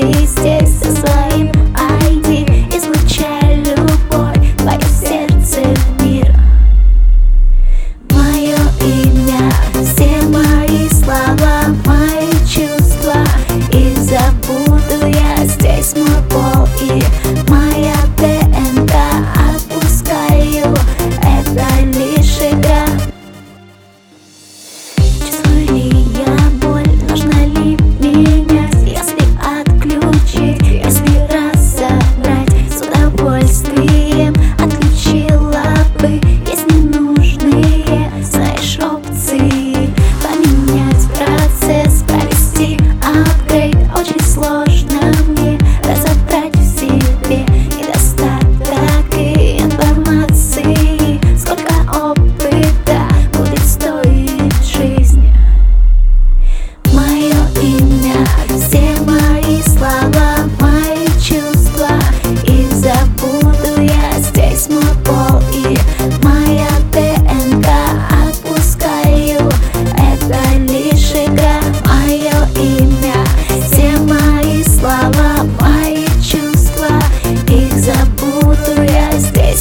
ты здесь со своим ID Излучай любовь, твое сердце в мир. Мое имя, все мои слова, мои чувства. И забуду я здесь мой baby.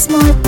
smart.